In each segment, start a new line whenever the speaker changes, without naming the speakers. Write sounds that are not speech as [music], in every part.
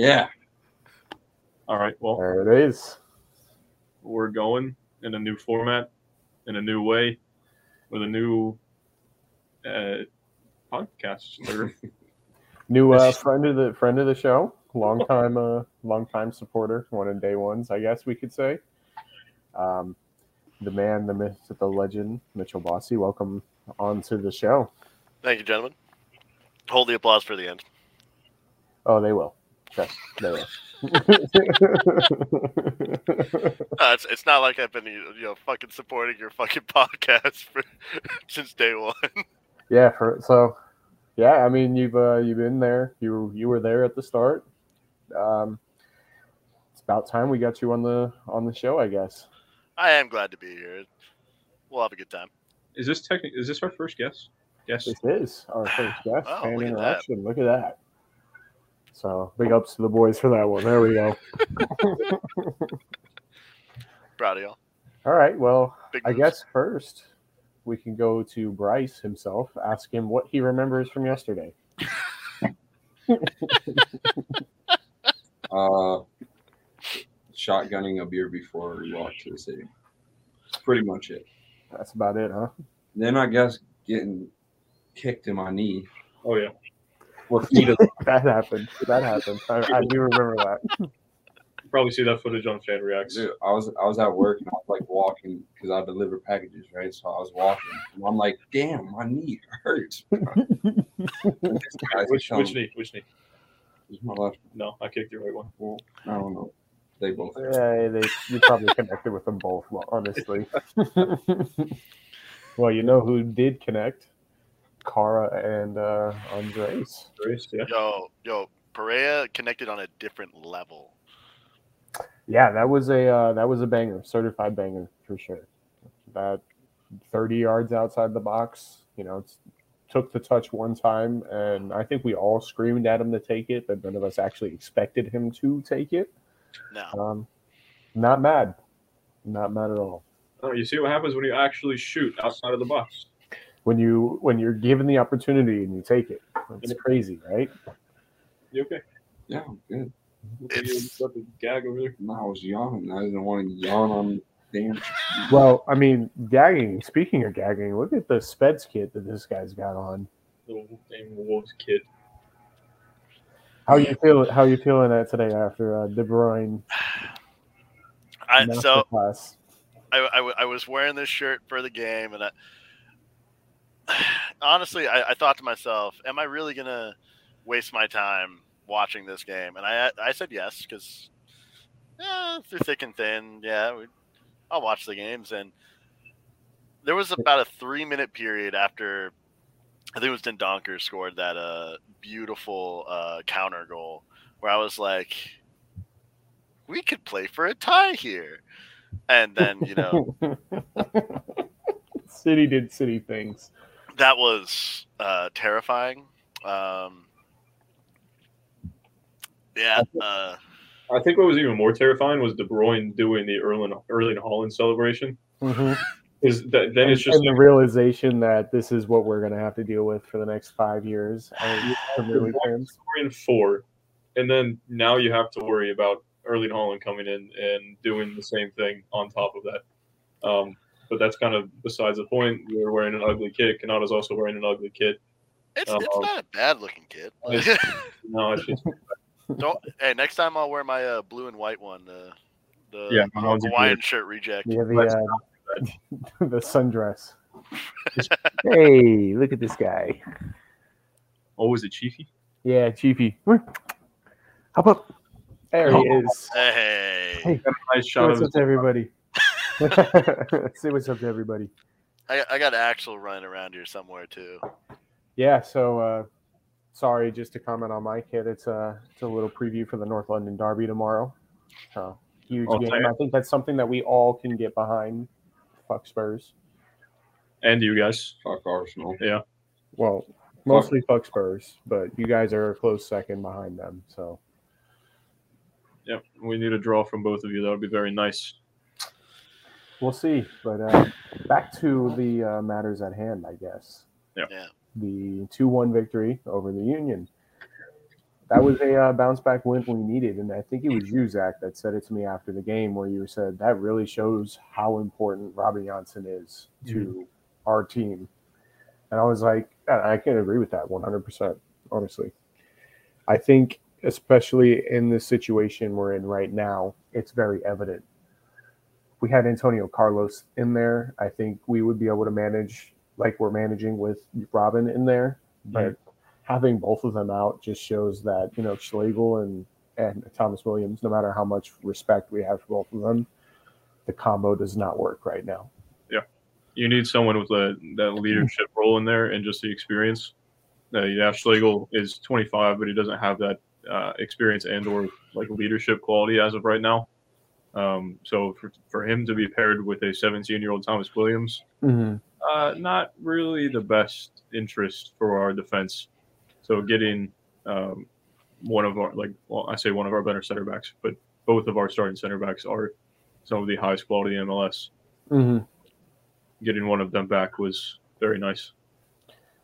Yeah.
All right. Well,
There it is.
we're going in a new format, in a new way, with a new uh, podcast. [laughs]
New uh, friend of the friend of the show, long time uh, long time supporter, one of day ones, I guess we could say. Um, the man, the myth, the legend, Mitchell Bosse. Welcome onto the show.
Thank you, gentlemen. Hold the applause for the end.
Oh, they will. Yes, they will.
Uh, it's, it's not like I've been you know fucking supporting your fucking [laughs] podcast for [laughs] since day one.
yeah, for, so yeah, I mean you've uh, you've been there. You were you were there at the start. Um, it's about time we got you on the on the show, I guess.
I am glad to be here. We'll have a good time.
is this technic? Is this our first guest? Yes.
This is our first guest.
Oh,
fan
look at that.
interaction. Look at that. So big ups to the boys for that one. There we go. [laughs]
Proud of y'all.
All right. Well,
Big
I
moves.
guess first we can go to Bryce himself, ask him what he remembers from yesterday. [laughs]
Uh, shotgunning a beer before we walked to the city. That's pretty much it.
That's about it, huh?
Then I guess getting kicked in my knee.
Oh yeah.
With feet of
that happened. That happened. I, I do remember that.
Probably see that footage on Fan Reacts.
Dude, I was I was at work and I was like walking because I deliver packages, right? So I was walking and I'm like, damn, my knee hurts. bro." And this guy's
Which which knee? Which knee?
It's my left.
No, I kicked the right one.
Well, I don't know. They both. hurt.
Yeah, they, you probably connected with them both, well, honestly. [laughs] well, you know who did connect? Kara and uh, Andres.
Grace, yeah.
Yo, yo, Perea connected on a different level.
Yeah, that was a uh, that was a banger, certified banger for sure. That thirty yards outside the box, you know, it's, took the touch one time, and I think we all screamed at him to take it, but none of us actually expected him to take it.
No,
Um, not mad, not mad at all.
Oh, you see what happens when you actually shoot outside of the box.
When you when you're given the opportunity and you take it, it's crazy, right?
You okay?
Yeah, I'm good.
Look you,
It's-
about to gag over there.
No, I was yawning. I didn't want to yawn on damn.
Well, I mean, gagging. Speaking of gagging, look at the Speds kit that this guy's got on.
Little damn Wolves kid.
How you feel? How you feeling that today after uh, De Bruyne
I, so
masterclass?
I, I, w- I was wearing this shirt for the game, and I honestly I, I thought to myself, "Am I really gonna waste my time watching this game?" And I I said yes because yeah, through thick and thin, yeah, we, I'll watch the games. And there was about a three minute period after I think it was Dendoncker scored that uh beautiful uh counter goal where I was like, we could play for a tie here. And then, you know, [laughs]
City did city things.
That was uh, terrifying. Um, yeah, uh,
I think what was even more terrifying was De Bruyne doing the Erling Erling Haaland celebration.
Mhm.
Is that then
And,
it's just
and the realization that this is what we're going to have to deal with for the next five years. Premier League fans.
in four, and then now you have to worry about Erling Haaland coming in and doing the same thing on top of that. Um, but that's kind of besides the point. You're wearing an ugly kit. Cannata's also wearing an ugly kit.
it's, it's not a bad looking kid. [laughs]
No, it's just [laughs]
Don't, hey, next time I'll wear my uh, blue and white one. Uh, the
Yeah, my one's
Hawaiian shirt reject.
Yeah, the uh, [laughs] the sundress. hey, look at this guy.
oh, is it Chiefy?
Yeah, Chiefy. How about there he is?
Hey,
Hey,
Nice shot
what's up to everybody. Say what's up to everybody.
I, I got Axel running around here somewhere too.
Yeah, so uh, sorry, just to comment on my kid, it's a it's a little preview for the North London Derby tomorrow. So huge
Oh,
game. I think that's something that we all can get behind. Fuck Spurs.
and you guys.
Fuck Arsenal. Yeah.
Well, mostly fuck Spurs, but you guys are a close second behind them. So
Yep, we need a draw from both of you. That would be very nice.
We'll see. But uh, back to the uh, matters at hand, I guess.
Yeah.
The two-one victory over the Union. that was a uh, bounce back win we needed. And I think it was you, Zach, that said it to me after the game, where you said that really shows how important Robin Jansson is to
Mm-hmm.
our team. And I was like, I I can agree with that 100%, honestly. I think, especially in the situation we're in right now, it's very evident. We had Antonio Carlos in there. I think we would be able to manage like we're managing with Robin in there. But having both of them out just shows that, you know, Schlegel and, and Thomas Williams, no matter how much respect we have for both of them, the combo does not work right now. Yeah.
You need someone with a, that leadership [laughs] role in there and just the experience. Uh, yeah, Schlegel is 25, but he doesn't have that uh, experience and or like leadership quality as of right now. Um, so for, for him to be paired with a 17 year old Thomas Williams,
Mm-hmm.
uh, not really the best interest for our defense. So getting um, one of our like well, I say one of our better center backs, but both of our starting center backs are some of the highest quality MLS.
Mm-hmm.
Getting one of them back was very nice.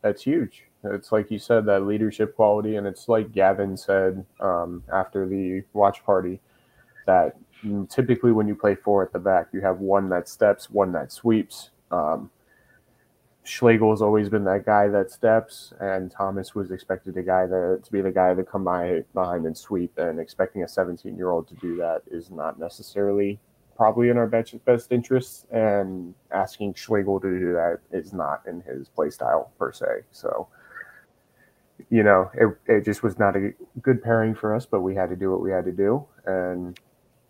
That's huge. It's like you said, that leadership quality, and it's like Gavin said um, after the watch party that typically when you play four at the back, you have one that steps, one that sweeps. Um, Schlegel has always been that guy that steps, and Thomas was expected a guy that to be the guy that come by behind and sweep. And expecting a 17 year old to do that is not necessarily probably in our best best interests. And asking Schlegel to do that is not in his play style per se. So, you know, it, it just was not a good pairing for us, but we had to do what we had to do. And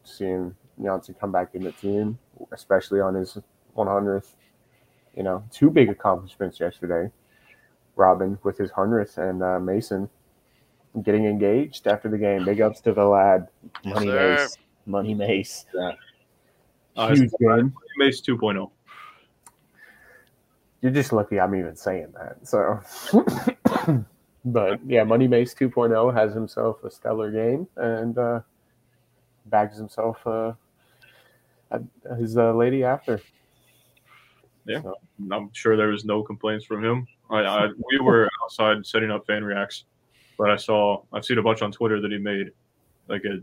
seeing Jansson come back in the team, especially on his 100th, you know, two big accomplishments yesterday. Robin with his 100th and uh, Mason getting engaged after the game. Big ups to the lad. Money
sir.
Mace. Money Mace.
Uh,
Huge game.
Mace oh. 2.0.
You're just lucky I'm even saying that. So, [coughs] but yeah, Money Mace 2.0 has himself a stellar game and uh, bags himself uh, his uh, lady after.
Yeah.
So,
I'm sure there was no complaints from him. I, I we were [laughs] outside setting up fan reacts, but I saw I've seen a bunch on Twitter that he made like a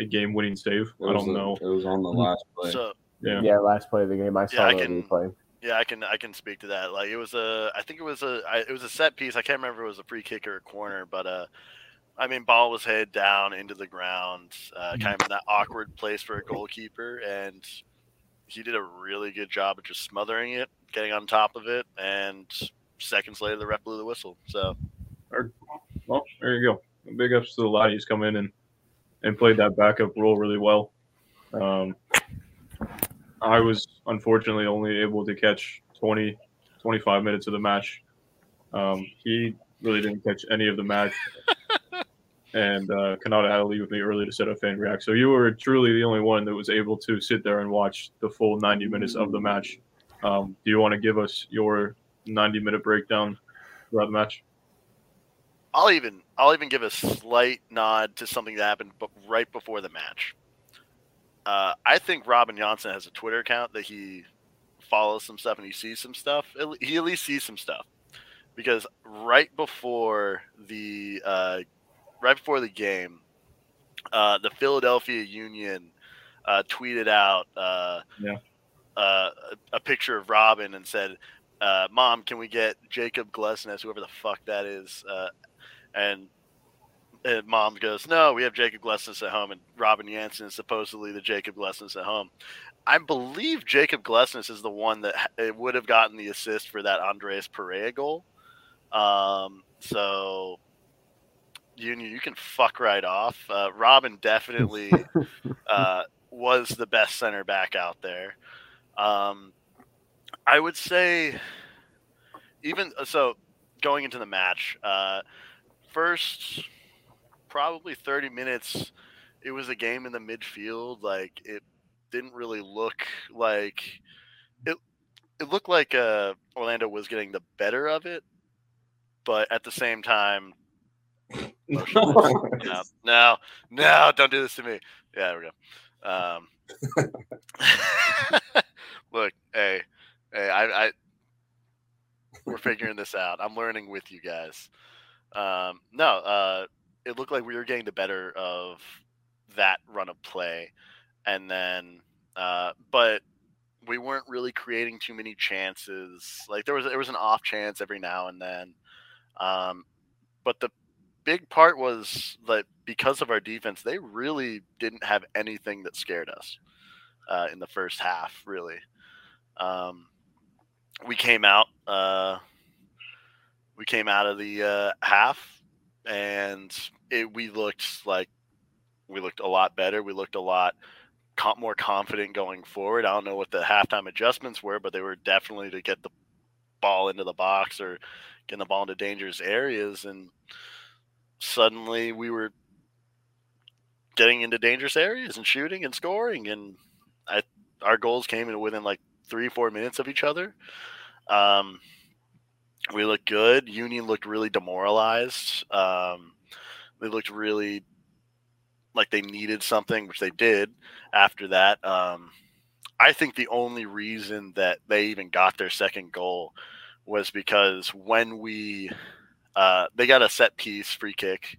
a game winning save. I don't
a-
know.
It was on the last play.
So
Yeah.
yeah, last play of the game, I saw
Yeah, I can-
replay.
yeah, I can I can speak to that. Like it was a I think it was a I, it was a set piece. I can't remember if it was a free kick or a corner, but uh, I mean, ball was head down into the ground, uh, kind of in that awkward place for a goalkeeper, and he did a really good job of just smothering it, getting on top of it, and seconds later the ref blew the whistle. So
Well, there you go. Big ups to the lad. He's come in and and played that backup role really well. Um, I was unfortunately only able to catch 20, 25 minutes of the match. Um, he really didn't catch any of the match. And uh, Cannata had to leave with me early to set up fan react. So you were truly the only one that was able to sit there and watch the full 90 minutes of the match. Um, do you want to give us your 90 minute breakdown throughout the match?
I'll even I'll even give a slight nod to something that happened right before the match. Uh, I think Robin Jansson has a Twitter account that he follows some stuff and he sees some stuff. He at least sees some stuff because right before the uh, right before the game, uh, the Philadelphia Union uh, tweeted out uh,
Yeah.
uh, a, picture of Robin and said, uh, "Mom, can we get Jakob Glesnes, whoever the fuck that is?" Uh, and, and mom goes, "No, we have Jakob Glesnes at home, and Robin Jansson is supposedly the Jakob Glesnes at home." I believe Jakob Glesnes is the one that it would have gotten the assist for that Andres Perea goal. Um, so Union, you can fuck right off. Uh, Robin definitely [laughs] uh, was the best center back out there. Um, I would say, even so, going into the match, uh, first probably 30 minutes, it was a game in the midfield. Like it didn't really look like it. It looked like uh, Orlando was getting the better of it, but at the same time, no, no, no, don't do this to me. Yeah, there we go. Um, [laughs] look, hey, hey, I, I, we're figuring this out. I'm learning with you guys. Um, no, uh, it looked like we were getting the better of that run of play, and then uh, but we weren't really creating too many chances. Like there was there was an off chance every now and then, um, but the big part was that because of our defense, they really didn't have anything that scared us uh, in the first half. Really, um, we came out. Uh, we came out of the uh, half, and it, we looked like we looked a lot better. We looked a lot more confident going forward. I don't know what the halftime adjustments were, but they were definitely to get the ball into the box or getting the ball into dangerous areas. And suddenly we were getting into dangerous areas and shooting and scoring. And I, our goals came in within like three, four minutes of each other. Um, we looked good. Union looked really demoralized. Um, they looked really like they needed something, which they did after that. Um, I think the only reason that they even got their second goal was because when we uh, they got a set piece free kick,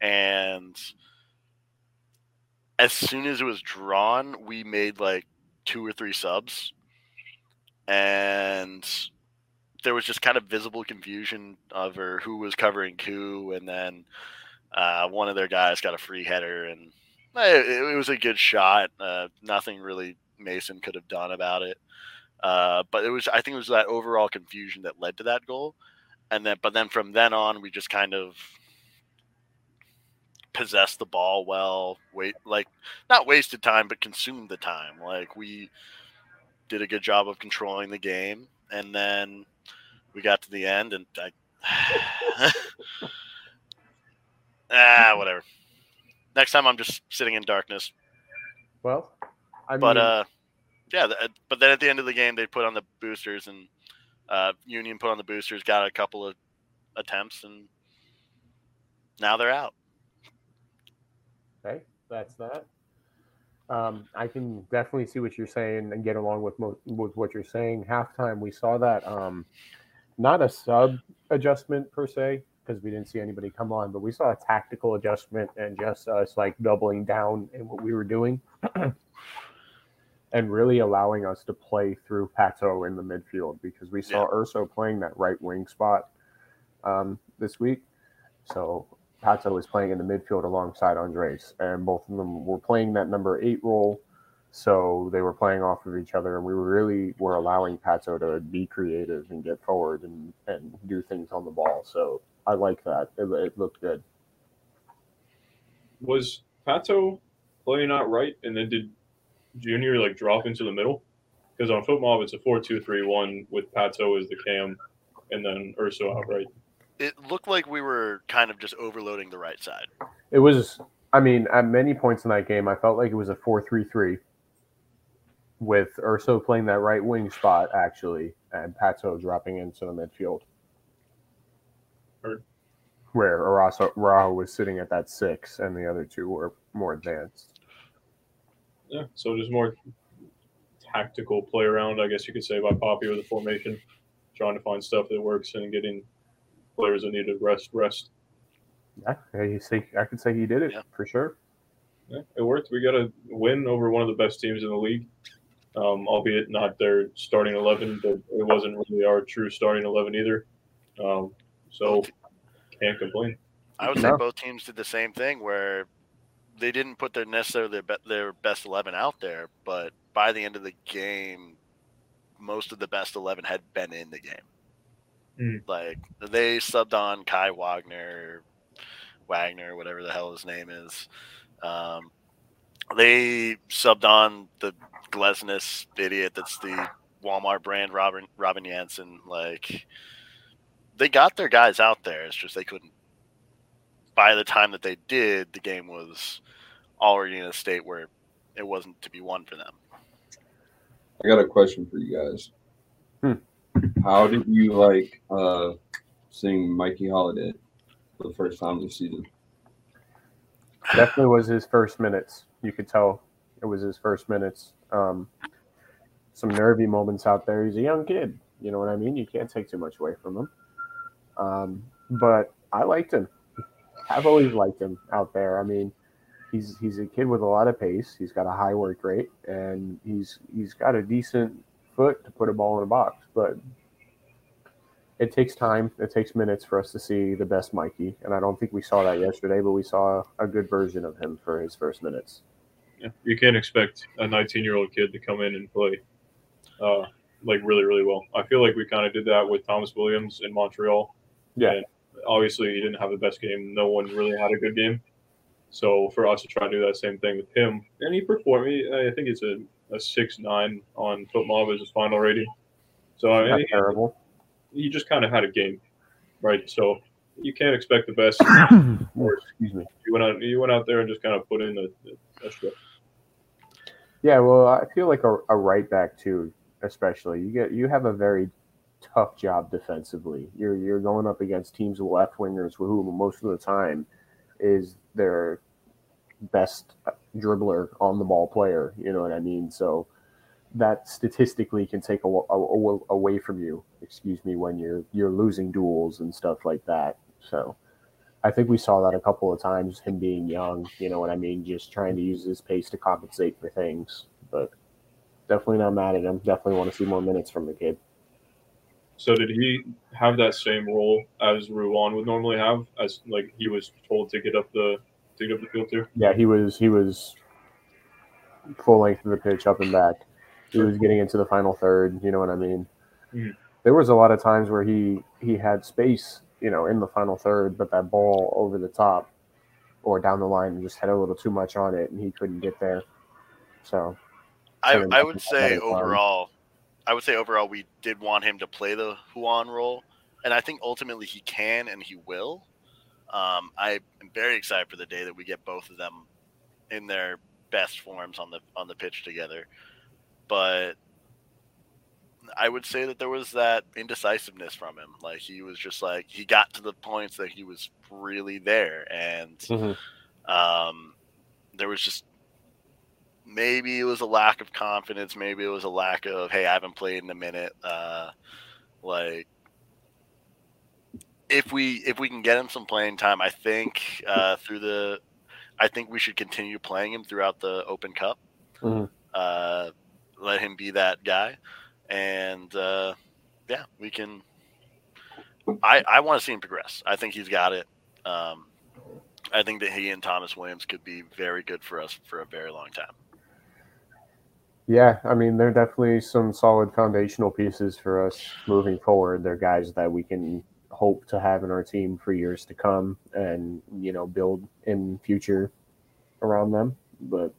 and as soon as it was drawn, we made like two or three subs, and there was just kind of visible confusion over who was covering who, and then uh, one of their guys got a free header, and it, it was a good shot. Uh, nothing really Mason could have done about it. Uh, but it was, I think, it was that overall confusion that led to that goal, and then, but then from then on, we just kind of possessed the ball well. Wait, like not wasted time, but consumed the time. Like we did a good job of controlling the game, and then we got to the end, and I. [laughs] Ah, whatever. Next time I'm just sitting in darkness.
Well, I mean,
but uh, yeah. But then at the end of the game, they put on the boosters, and uh, Union put on the boosters, got a couple of attempts, and now they're out.
Okay, that's that. Um, I can definitely see what you're saying and get along with mo- with what you're saying. Halftime, we saw that um, not a sub adjustment per se, because we didn't see anybody come on, but we saw a tactical adjustment and just us like doubling down in what we were doing [clears throat] and really allowing us to play through Pato in the midfield because we saw yeah. Urso playing that right wing spot um, this week. So Pato was playing in the midfield alongside Andres, and both of them were playing that number eight role. So they were playing off of each other, and we really were allowing Pato to be creative and get forward and, and do things on the ball. So I like that. It, it looked good.
Was Pato playing out right, and then did Junior like drop into the middle? Because on FotMob, it's a four-two-three-one with Pato as the cam, and then Urso out right.
It looked like we were kind of just overloading the right side.
It was. I mean, at many points in that game, I felt like it was a four-three-three with Urso playing that right wing spot actually, and Pato dropping into the midfield where Cesar Araujo was sitting at that six, and the other two were more advanced.
Yeah, so just more tactical play around, I guess you could say, by Papi with the formation, trying to find stuff that works and getting players that need to rest rest.
Yeah, you see, I could say he did it yeah. for sure.
Yeah, it worked. We got a win over one of the best teams in the league, um, albeit not their starting eleven, but it wasn't really our true starting eleven either. Um, so can't complain.
I would say both teams did the same thing where they didn't put their necessarily their, be- their best eleven out there, but by the end of the game, most of the best eleven had been in the game. Mm. Like they subbed on Kai Wagner, Wagner, whatever the hell his name is. Um, they subbed on the Glesnes idiot that's the Walmart brand Robin Robin Jansson. Like they got their guys out there. It's just they couldn't. By the time that they did, the game was already in a state where it wasn't to be won for them.
I got a question for you guys. Hmm. How did you like uh, seeing Mikey Halliday for the first time this season?
Definitely was his first minutes. You could tell it was his first minutes. Um, some nervy moments out there. He's a young kid. You know what I mean? You can't take too much away from him. Um, but I liked him. I've always liked him out there. I mean, he's he's a kid with a lot of pace. He's got a high work rate, and he's he's got a decent foot to put a ball in a box. But it takes time. It takes minutes for us to see the best Mikey, and I don't think we saw that yesterday. But we saw a good version of him for his first minutes.
Yeah, you can't expect a 19 year old kid to come in and play uh, like really really well. I feel like we kind of did that with Thomas Williams in Montreal.
Yeah.
And obviously, he didn't have the best game. No one really had a good game. So for us to try to do that same thing with him, and he performed. He, I think it's a, a six nine on FotMob as his final rating. So I mean, he,
terrible.
he just kind of had a game, right? So you can't expect the best. [coughs]
Excuse me.
You went out. You went out there and just kind of put in show.
Yeah, well, I feel like a, a right back too, especially. You get you have a very tough job defensively. You're you're going up against teams with left wingers who most of the time is their best dribbler on the ball player. You know what I mean? So that statistically can take a, a, a- away from you. Excuse me when you're you're losing duels and stuff like that. So. I think we saw that a couple of times, him being young, you know what I mean? Just trying to use his pace to compensate for things. But definitely not mad at him. Definitely want to see more minutes from the kid.
So did he have that same role as Ruan would normally have, as like he was told to get up the to get up the field too?
Yeah, he was he was full length of the pitch up and back. He was getting into the final third, you know what I mean?
Mhm.
There was a lot of times where he he had space, you know, in the final third, but that ball over the top or down the line just had a little too much on it and he couldn't get there. So
I, I would say
better than-
overall, I would say overall we did want him to play the Ruan role, and I think ultimately he can and he will. Um, I am very excited for the day that we get both of them in their best forms on the on the pitch together. But I would say that there was that indecisiveness from him. Like he was just like he got to the points that he was really there, and um, there was just maybe it was a lack of confidence maybe it was a lack of hey i haven't played in a minute uh like if we if we can get him some playing time i think uh through the i think we should continue playing him throughout the open cup
Mhm.
uh let him be that guy and uh yeah we can i i want to see him progress i think he's got it um I think that he and Thomas Williams could be very good for us for a very long time.
Yeah, I mean, they're definitely some solid foundational pieces for us moving forward. They're guys that we can hope to have in our team for years to come and, you know, build in future around them. But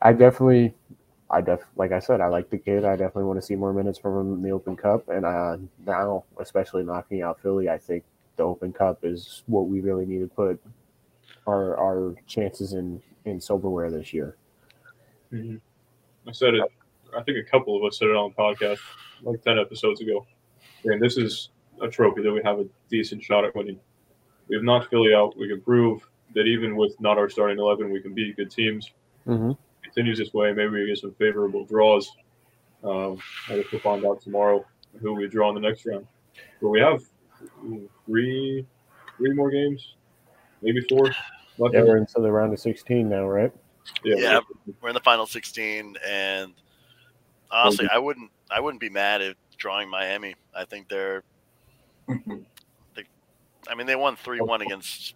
I definitely, I def, like I said, I like the kid. I definitely want to see more minutes from him in the Open Cup. And uh, now, especially knocking out Philly, I think the Open Cup is what we really need to put our our chances in in silverware this year.
I said it. I think a couple of us said it on the podcast like ten episodes ago. And this is a trophy that we have a decent shot at winning. We have knocked Philly out. We can prove that even with not our starting eleven, we can beat good teams.
Mm-hmm.
Continues this way, maybe we get some favorable draws. Um, I guess we'll find out tomorrow who we draw in the next round. But we have three, three more games, maybe four. left.
Yeah, we're into the round of 16 now, right?
Yeah,
Yeah. We're in the final 16, and honestly, I wouldn't I wouldn't be mad at drawing Miami. I think they're. [laughs] I mean, they won three one against.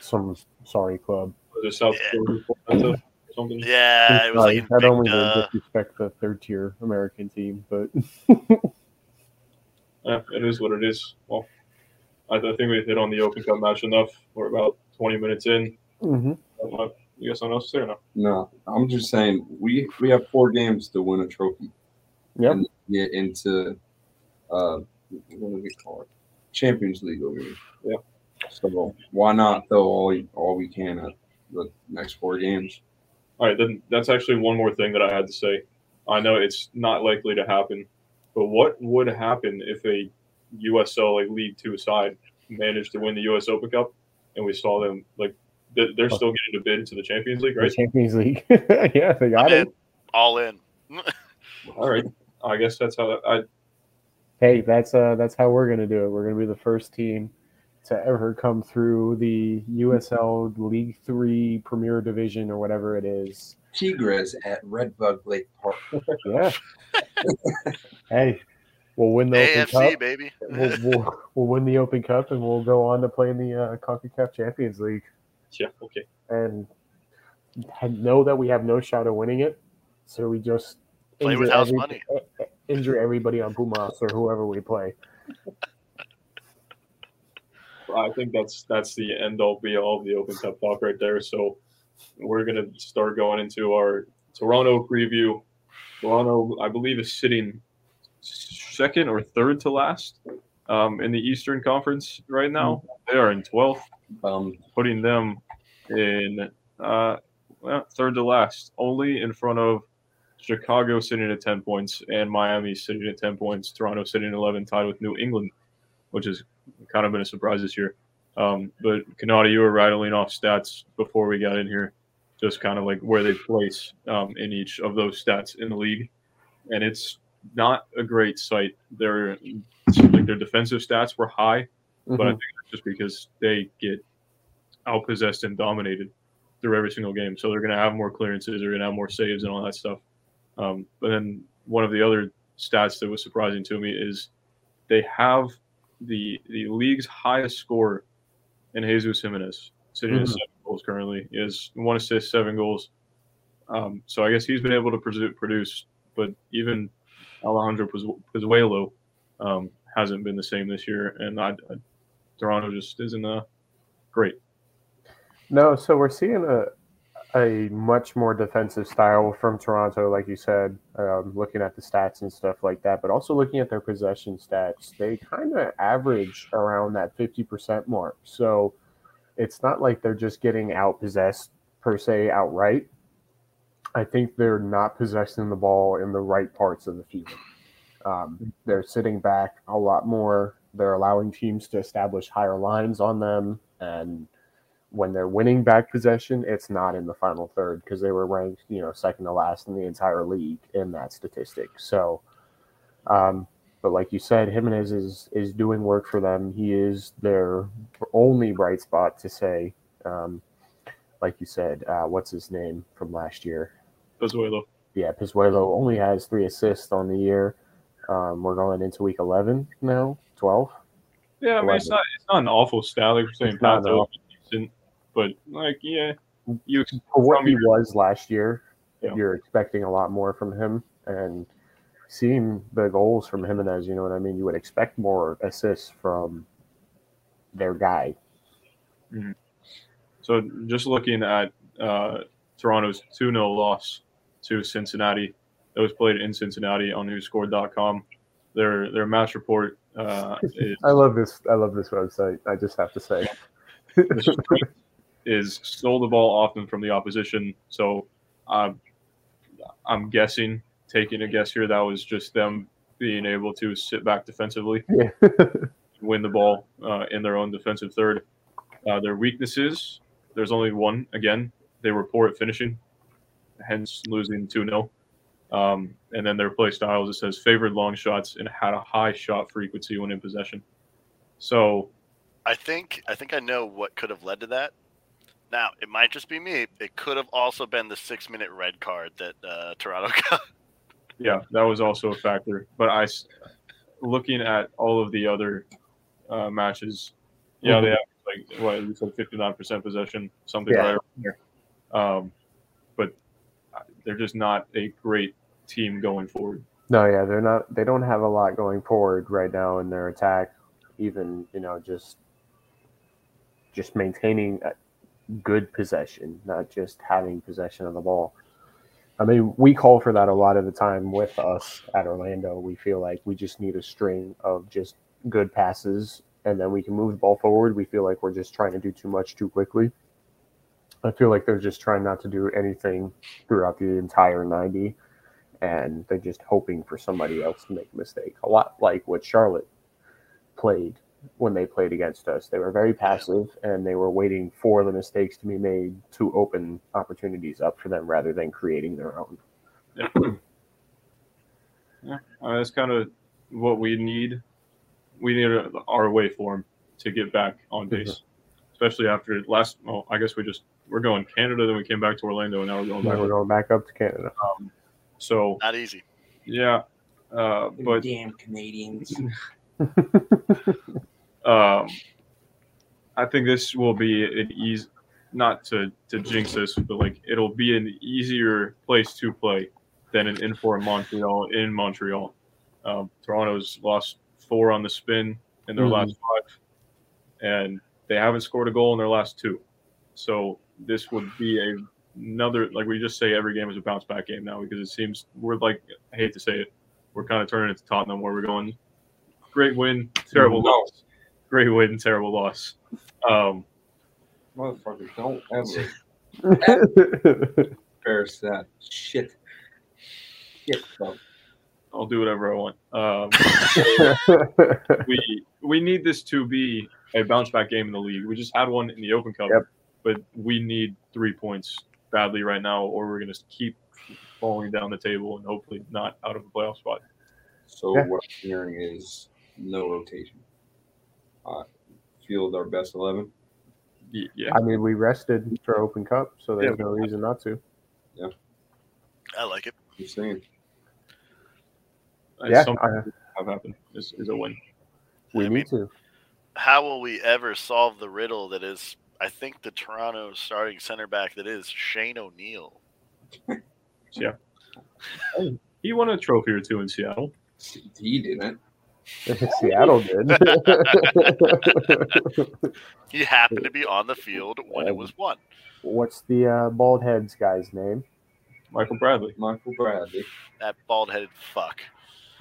Some sorry club.
Was it South
Yeah.
Florida Atlanta or something?
Yeah, it was
Sorry,
like
I don't
big,
mean
uh,
to disrespect the third tier American team, but [laughs]
Yeah, it is what it is. Well, I, I think we hit on the Open Cup match enough. We're about 20 minutes in.
Mhm.
You got something else to say or no?
No, I'm just saying we we have four games to win a trophy.
Yeah.
And get into uh what do we call it? Champions League over here.
Yeah.
So why not throw all all we can at the next four games?
All right, then that's actually one more thing that I had to say. I know it's not likely to happen, but what would happen if a USL like League Two side managed to win the US Open Cup and we saw them like they're they're still getting a bid into the Champions League,
the
right?
Champions League. [laughs] yeah, they got
I'm
it.
in, all in. [laughs]
All right, I guess that's how I
Hey, that's uh that's how we're gonna do it. We're gonna be the first team to ever come through the USL League Three Premier Division or whatever it is.
Tigres at Redbug Lake Park. [laughs]
Yeah. hey, we'll win the Open Cup.
baby.
We'll, we'll, we'll win the Open Cup and we'll go on to play in the uh, CONCACAF Champions League
Yeah, okay.
and know that we have no shot of winning it. So we just
Play
injure
with house
every-
money. [laughs]
Eh, eh, injure everybody on Pumas or whoever we play.
I think that's that's the end all be all of the Open Cup talk right there. So we're gonna start going into our Toronto preview. Toronto, I believe, is sitting second or third to last um, in the Eastern Conference right now. They are in 12th,
Um,
putting them in uh, well, third to last, only in front of Chicago sitting at 10 points and Miami sitting at 10 points. Toronto sitting at 11, tied with New England, which has kind of been a surprise this year. Um, but Cannata, you were rattling off stats before we got in here, just kind of like where they place um, in each of those stats in the league, and it's not a great sight. Their like their defensive stats were high, but I
Mhm.
think that's just because they get outpossessed and dominated through every single game. So they're going to have more clearances, they're going to have more saves and all that stuff. Um, but then one of the other stats that was surprising to me is they have the the league's highest score in Jesus Jimenez, sitting at
Mhm.
seven goals currently. He has one assist, seven goals. Um, so I guess he's been able to produce, but even Alejandro Pozuelo um, hasn't been the same this year, and I, I, Toronto just isn't uh, great.
No, so we're seeing a a much more defensive style from Toronto, like you said, um, looking at the stats and stuff like that, but also looking at their possession stats. They kind of average around that 50% mark. So it's not like they're just getting outpossessed per se outright. I think they're not possessing the ball in the right parts of the field. Um, they're sitting back a lot more. They're allowing teams to establish higher lines on them and when they're winning back possession, it's not in the final third because they were ranked, you know, second to last in the entire league in that statistic. So, um, but like you said, Jimenez is is doing work for them. He is their only bright spot to say, um, like you said, uh, what's his name from last year?
Pozuelo.
Yeah, Pozuelo only has three assists on the year. Um, we're going into week eleven now, twelve.
Yeah, I mean it's not it's not an awful stat. Like we're saying, Pato decent, but like yeah, you
for what he was last year,
Yeah.
you're expecting a lot more from him. And seeing the goals from Jimenez, you know what I mean? You would expect more assists from their guy.
So just looking at uh, Toronto's 2 0 loss to Cincinnati, that was played in Cincinnati on WhoScored.com. Their their match report uh, [laughs] is,
I love this. I love this website. I just have to say.
is stole the ball often from the opposition. So um, I'm guessing, taking a guess here, that was just them being able to sit back defensively.
yeah. [laughs]
win the ball uh, in their own defensive third. Uh, their weaknesses, there's only one. Again, they were poor at finishing, hence losing 2 0. Um, and then their play styles, it says favored long shots and had a high shot frequency when in possession. So,
I think I think I know what could have led to that. Now it might just be me. It could have also been the six minute red card that uh, Toronto [laughs] got.
yeah, that was also a factor. But I, looking at all of the other uh, matches, yeah, they have like what you said, fifty nine percent possession, something
Yeah.
right around there. Um, but they're just not a great team going forward.
No, yeah, they're not. They don't have a lot going forward right now in their attack. Even you know, just just maintaining good possession, not just having possession of the ball. I mean, we call for that a lot of the time with us at Orlando. We feel like we just need a string of just good passes, and then we can move the ball forward. We feel like we're just trying to do too much too quickly. I feel like they're just trying not to do anything throughout the entire 90 and they're just hoping for somebody else to make a mistake. A lot like what Charlotte played when they played against us. They were very passive and they were waiting for the mistakes to be made to open opportunities up for them rather than creating their own.
Yeah, [clears throat] uh, that's kind of what we need. We need a, our way form. to get back on base, especially after last. Well, I guess we just we're going Canada, then we came back to Orlando, and now we're going
Now
back.
we're going back up to Canada.
So
Not easy.
yeah, uh, but
damn Canadians. [laughs] [laughs]
um, I think this will be an easy, not to to jinx this, but like it'll be an easier place to play than an in for Montreal in Montreal. Um, Toronto's lost four on the spin in their
Mhm.
last five, and they haven't scored a goal in their last two. So this would be a another like we just say every game is a bounce back game now because it seems we're like I hate to say it, we're kind of turning into Tottenham where we're going great win, terrible
No.
loss, great win, terrible loss. Um,
Motherfucker, don't ever [laughs] embarrass that shit. Shit, bro.
I'll do whatever I want. Um, [laughs] we we need this to be a bounce back game in the league. We just had one in the Open Cup,
Yep.
But we need three points badly right now, or we're gonna keep falling down the table and hopefully not out of a playoff spot.
So
Yeah.
what I'm hearing is no rotation. Uh, field our best eleven.
Yeah,
I mean, we rested for Open Cup, so there's
Yeah.
no reason not to. Yeah.
I like it.
Just saying.
Yeah,
something
I-
have happened is, is a win.
We
I
need
mean,
to.
how will we ever solve the riddle that is, I think, the Toronto starting center back that is Shane O'Neill? [laughs] Yeah.
he won a trophy or two in Seattle.
He didn't. [laughs]
Seattle did. [laughs]
He happened to be on the field when it was won.
What's the uh, bald heads guy's name?
Michael Bradley.
Michael Bradley.
That bald headed fuck.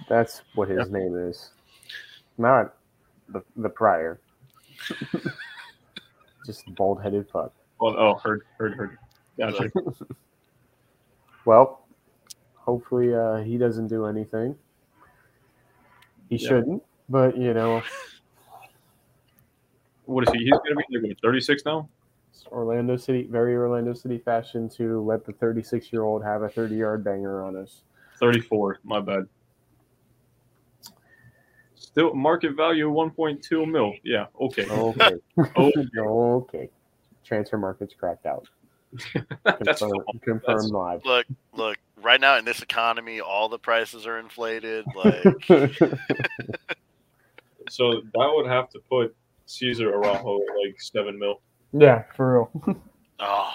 That's what his name is. Not the the prior. Just bald headed fuck.
Oh, oh, heard, heard, heard. Gotcha. [laughs]
Well, hopefully uh, he doesn't do anything. He
Yeah.
shouldn't, but you know,
What is he? He's gonna be like 36 now.
Orlando City, very Orlando City fashion to let the 36 year old have a 30 yard banger on us.
34. My bad. Still market value 1.2 mil. Yeah. Okay.
Okay, [laughs]
Oh,
okay. Transfer market's cracked out. [laughs]
that's
Confirmed, confirmed live.
Look, look. Right now in this economy, all the prices are inflated. [laughs] Like,
so that would have to put Cesar Araujo at like seven mil.
yeah, for real.
oh,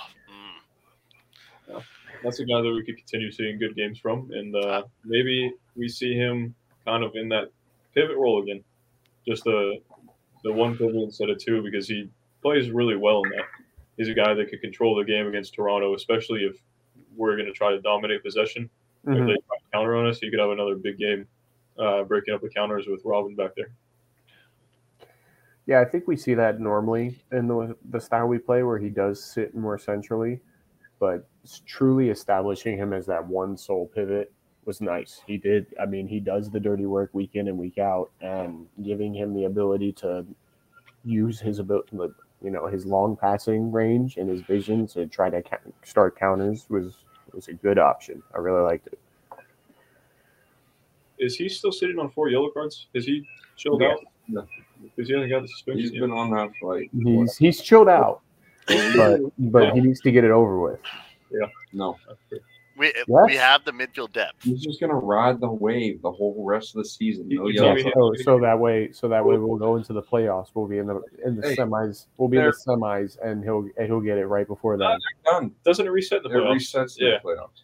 mm.
That's a guy that we could continue seeing good games from, and uh, maybe we see him kind of in that pivot role again, just the the one pivot instead of two because he plays really well in that. He's a guy that could control the game against Toronto, especially if we're going to try to dominate possession. If
Mhm.
they try to counter on us, he could have another big game, uh, breaking up the counters with Robin back there.
Yeah, I think we see that normally in the the style we play, where he does sit more centrally, but truly establishing him as that one sole pivot was nice. He did. I mean, he does the dirty work week in and week out, and giving him the ability to use his ability, you know, his long passing range and his vision to try to start counters was was a good option. I really liked it.
Is he still sitting on four yellow cards? Is he chilled
Yeah.
out?
No.
Because he hasn't got the suspension
He's
yet.
been on that for like
He's he's chilled out, but but he needs to get it over with. Yeah.
No.
We we have the midfield depth.
He's just gonna ride the wave the whole rest of the season. No
You
yellow.
told me he-
so, so that way, so that way we'll go into the playoffs. We'll be in the in the
Hey,
semis. We'll be in the semis, and he'll and he'll get it right before then.
done.
Doesn't it reset the
It
playoffs?
resets
Yeah.
the playoffs.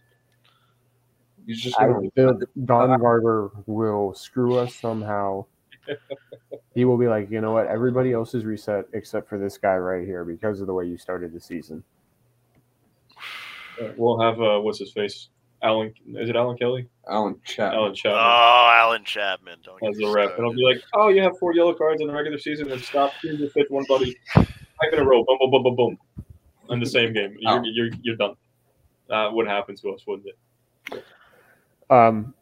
He's just gonna
the, Don Garber will screw us somehow. [laughs] He will be like, you know what? Everybody else is reset except for this guy right here because of the way you started the season.
We'll have uh, what's his face? Alan. Is it Alan Kelly?
Allen Chapman.
Allen
Chapman.
Oh, Allen Chapman. Don't
as
me
the ref, and I'll be like, "Oh, you have four yellow cards in the regular season, and stop choose your fifth one, buddy. Five in a row, boom, boom, boom, boom, boom, in the same game. You're
Oh.
you're, you're done. That would happen to us, wouldn't it?
Um,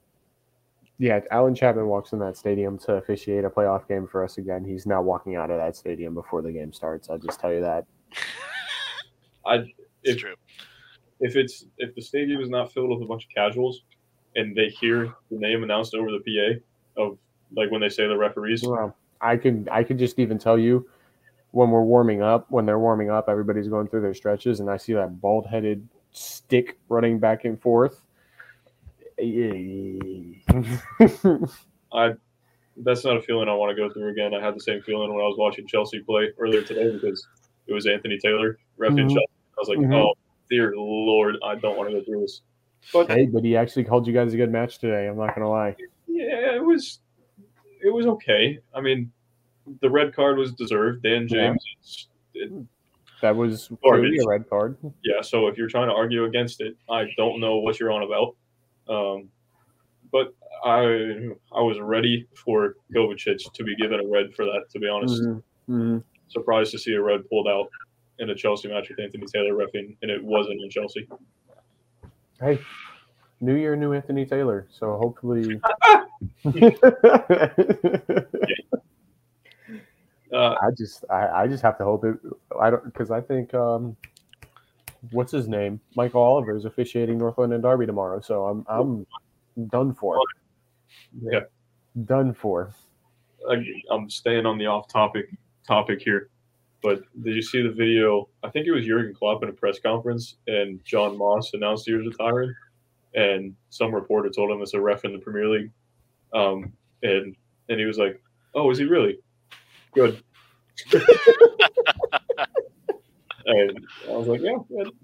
yeah, Allen Chapman walks in that stadium to officiate a playoff game for us again. He's not walking out of that stadium before the game starts. I'll just tell you that. [laughs]
I
It's
if
true.
If it's if the stadium is not filled with a bunch of casuals, and they hear the name announced over the PA of like when they say the referees,
Well, I can I could just even tell you when we're warming up, when they're warming up, everybody's going through their stretches, and I see that bald headed stick running back and forth.
I that's not a feeling I want to go through again. I had the same feeling when I was watching Chelsea play earlier today because it was Anthony Taylor refing
Mhm.
Chelsea. I was like,
Mhm.
oh dear lord, I don't want to go through this. But
hey, but he actually called you guys a good match today. I'm not gonna lie.
yeah, it was it was okay. I mean, the red card was deserved. Dan
Yeah.
James, is, it,
That was
Garbage.
a red card.
yeah. So if you're trying to argue against it, I don't know what you're on about. Um, but I I was ready for Kovacic to be given a red for that. To be honest,
Mhm. Mhm.
surprised to see a red pulled out in a Chelsea match with Anthony Taylor refing, and it wasn't in Chelsea.
Hey, new year, new Anthony Taylor. So hopefully. [laughs] [laughs]
Uh,
I just I, I just have to hope it I don't because I think um what's his name Michael Oliver is officiating North London Derby tomorrow so I'm I'm done for
yeah,
done for
I, I'm staying on the off-topic topic here, but did you see the video? I think it was Jurgen Klopp in a press conference, and John Moss announced he was retiring, and some reporter told him it's a ref in the Premier League, um, and and he was like, "Oh, is he really? Good." [laughs] and I was like, "Yeah,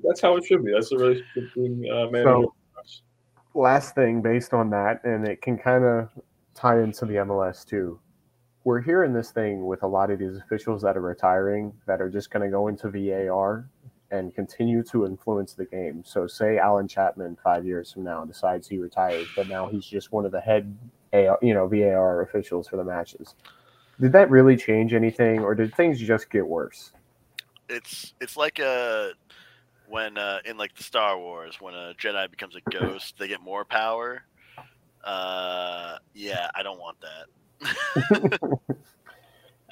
that's how it should be. That's the relationship between uh, man
So- last thing based on that and it can kind of tie into the MLS too we're hearing this thing with a lot of these officials that are retiring that are just going to go into VAR and continue to influence the game. So, say Allen Chapman five years from now decides he retires, but now he's just one of the head, AR, you know, VAR officials for the matches. Did that really change anything, or did things just get worse?
it's it's like a when uh, in like the Star Wars when a Jedi becomes a ghost, they get more power. Uh, yeah, I don't want that. [laughs]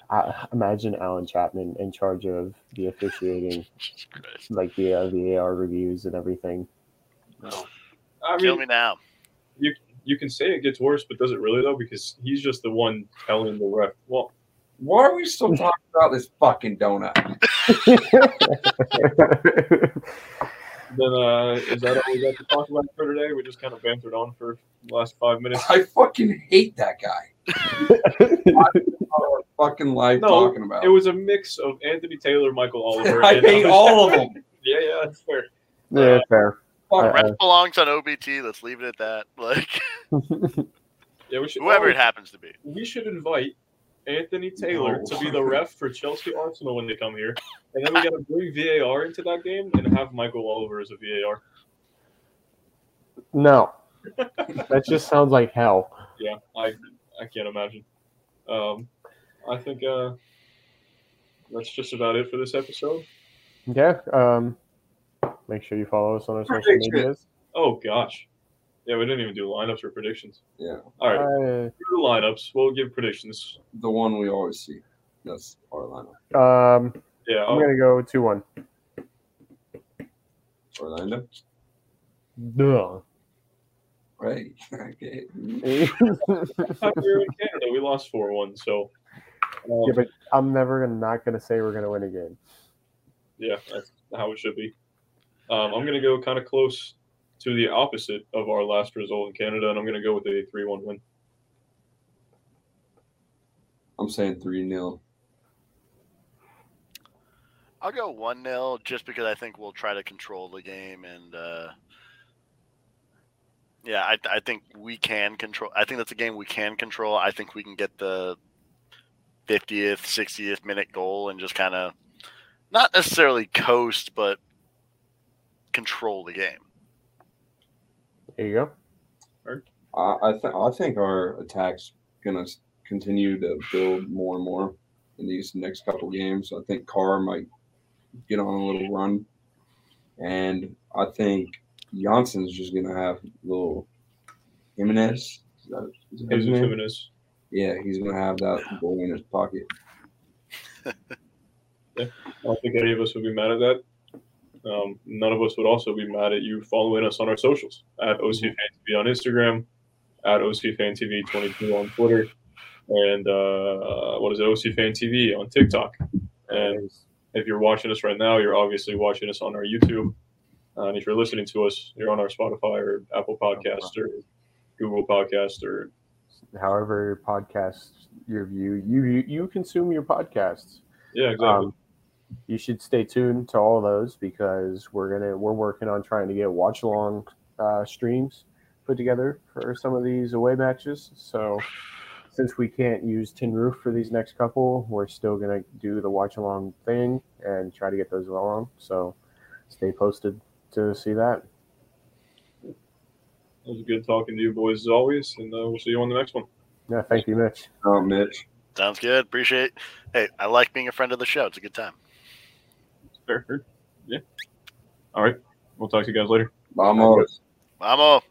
I imagine Allen Chapman in charge of the officiating, [laughs] like the uh, VAR reviews and everything.
I
Kill
mean,
me now.
you can say it gets worse, but does it really though? Because he's just the one telling the ref. Well,
Why are we still [laughs] talking about this fucking donut?
then uh, is that all we got to talk about for today? We just kind of bantered on for the last five minutes.
I fucking hate that guy. Our fucking life
No,
talking about.
It was a mix of Anthony Taylor, Michael Oliver. [laughs]
I
and-
hate all of them. [laughs]
Yeah, yeah, that's fair.
yeah, fair.
Fuck,
Uh,
Ref belongs on OBT. Let's leave it at that. [laughs] Like
Yeah, we should.
whoever
oh,
it happens to be.
we should invite Anthony Taylor
No.
to be the ref for Chelsea Arsenal when they come here, and then we got to bring VAR into that game and have Michael Oliver as a VAR.
No, that just sounds like hell.
Yeah, I I can't imagine. Um, I think uh, that's just about it for this episode.
Yeah. Um, make sure you follow us on our social medias.
Oh gosh, yeah, we didn't even do lineups or predictions.
Yeah,
All right,
Uh,
the lineups. We'll give predictions.
the one we always see. That's our lineup.
um,
Yeah,
I'm
I'll,
gonna go two one.
Orlando.
Duh.
Right. [laughs] Okay.
we [laughs] Canada. We lost four one. So um,
but I'm never gonna not gonna say we're gonna win a game.
Yeah, that's how it should be. Um, I'm going to go kind of close to the opposite of our last result in Canada, and I'm going to go with a 3 1 win.
I'm saying 3 0.
I'll go one 0 just because I think we'll try to control the game and uh, yeah, I, I think we can control. I think that's a game we can control. I think we can get the 50th, 60th minute goal and just kind of not necessarily coast, but control the game.
There you go.
I, I, th- I think our attack's going to continue to build more and more in these next couple games. I think Kara might get on a little run. And I think Jansson's just to have a little Jimenez. Is that, is that his name?
Jimenez.
Yeah, he's to have that goal in his pocket. [laughs]
I don't think any of us would be mad at that. Um, none of us would also be mad at you following us on our socials at OCFanTV on Instagram, at OCFanTV22 on Twitter. and uh, what is it, OC Fan TV on TikTok. And if you're watching us right now, you're obviously watching us on our YouTube. Uh, and if you're listening to us, you're on our Spotify or Apple Podcast or Google Podcast or
however podcasts your view you you, you consume your podcasts.
yeah, exactly.
Um, you should stay tuned to all of those because we're gonna we're working on trying to get watch along uh, streams put together for some of these away matches. So since we can't use Tin Roof for these next couple, we're still gonna do the watch along thing and try to get those along. So stay posted to see that.
it was good talking to you boys as always, and uh, we'll see you on the next one.
Yeah, thank you, Mitch.
Oh, Mitch.
Sounds good. Appreciate. Hey, I like being a friend of the show. It's a good time.
Fair, fair. Yeah. All right. We'll talk to you guys later.
Vamos.
Vamos.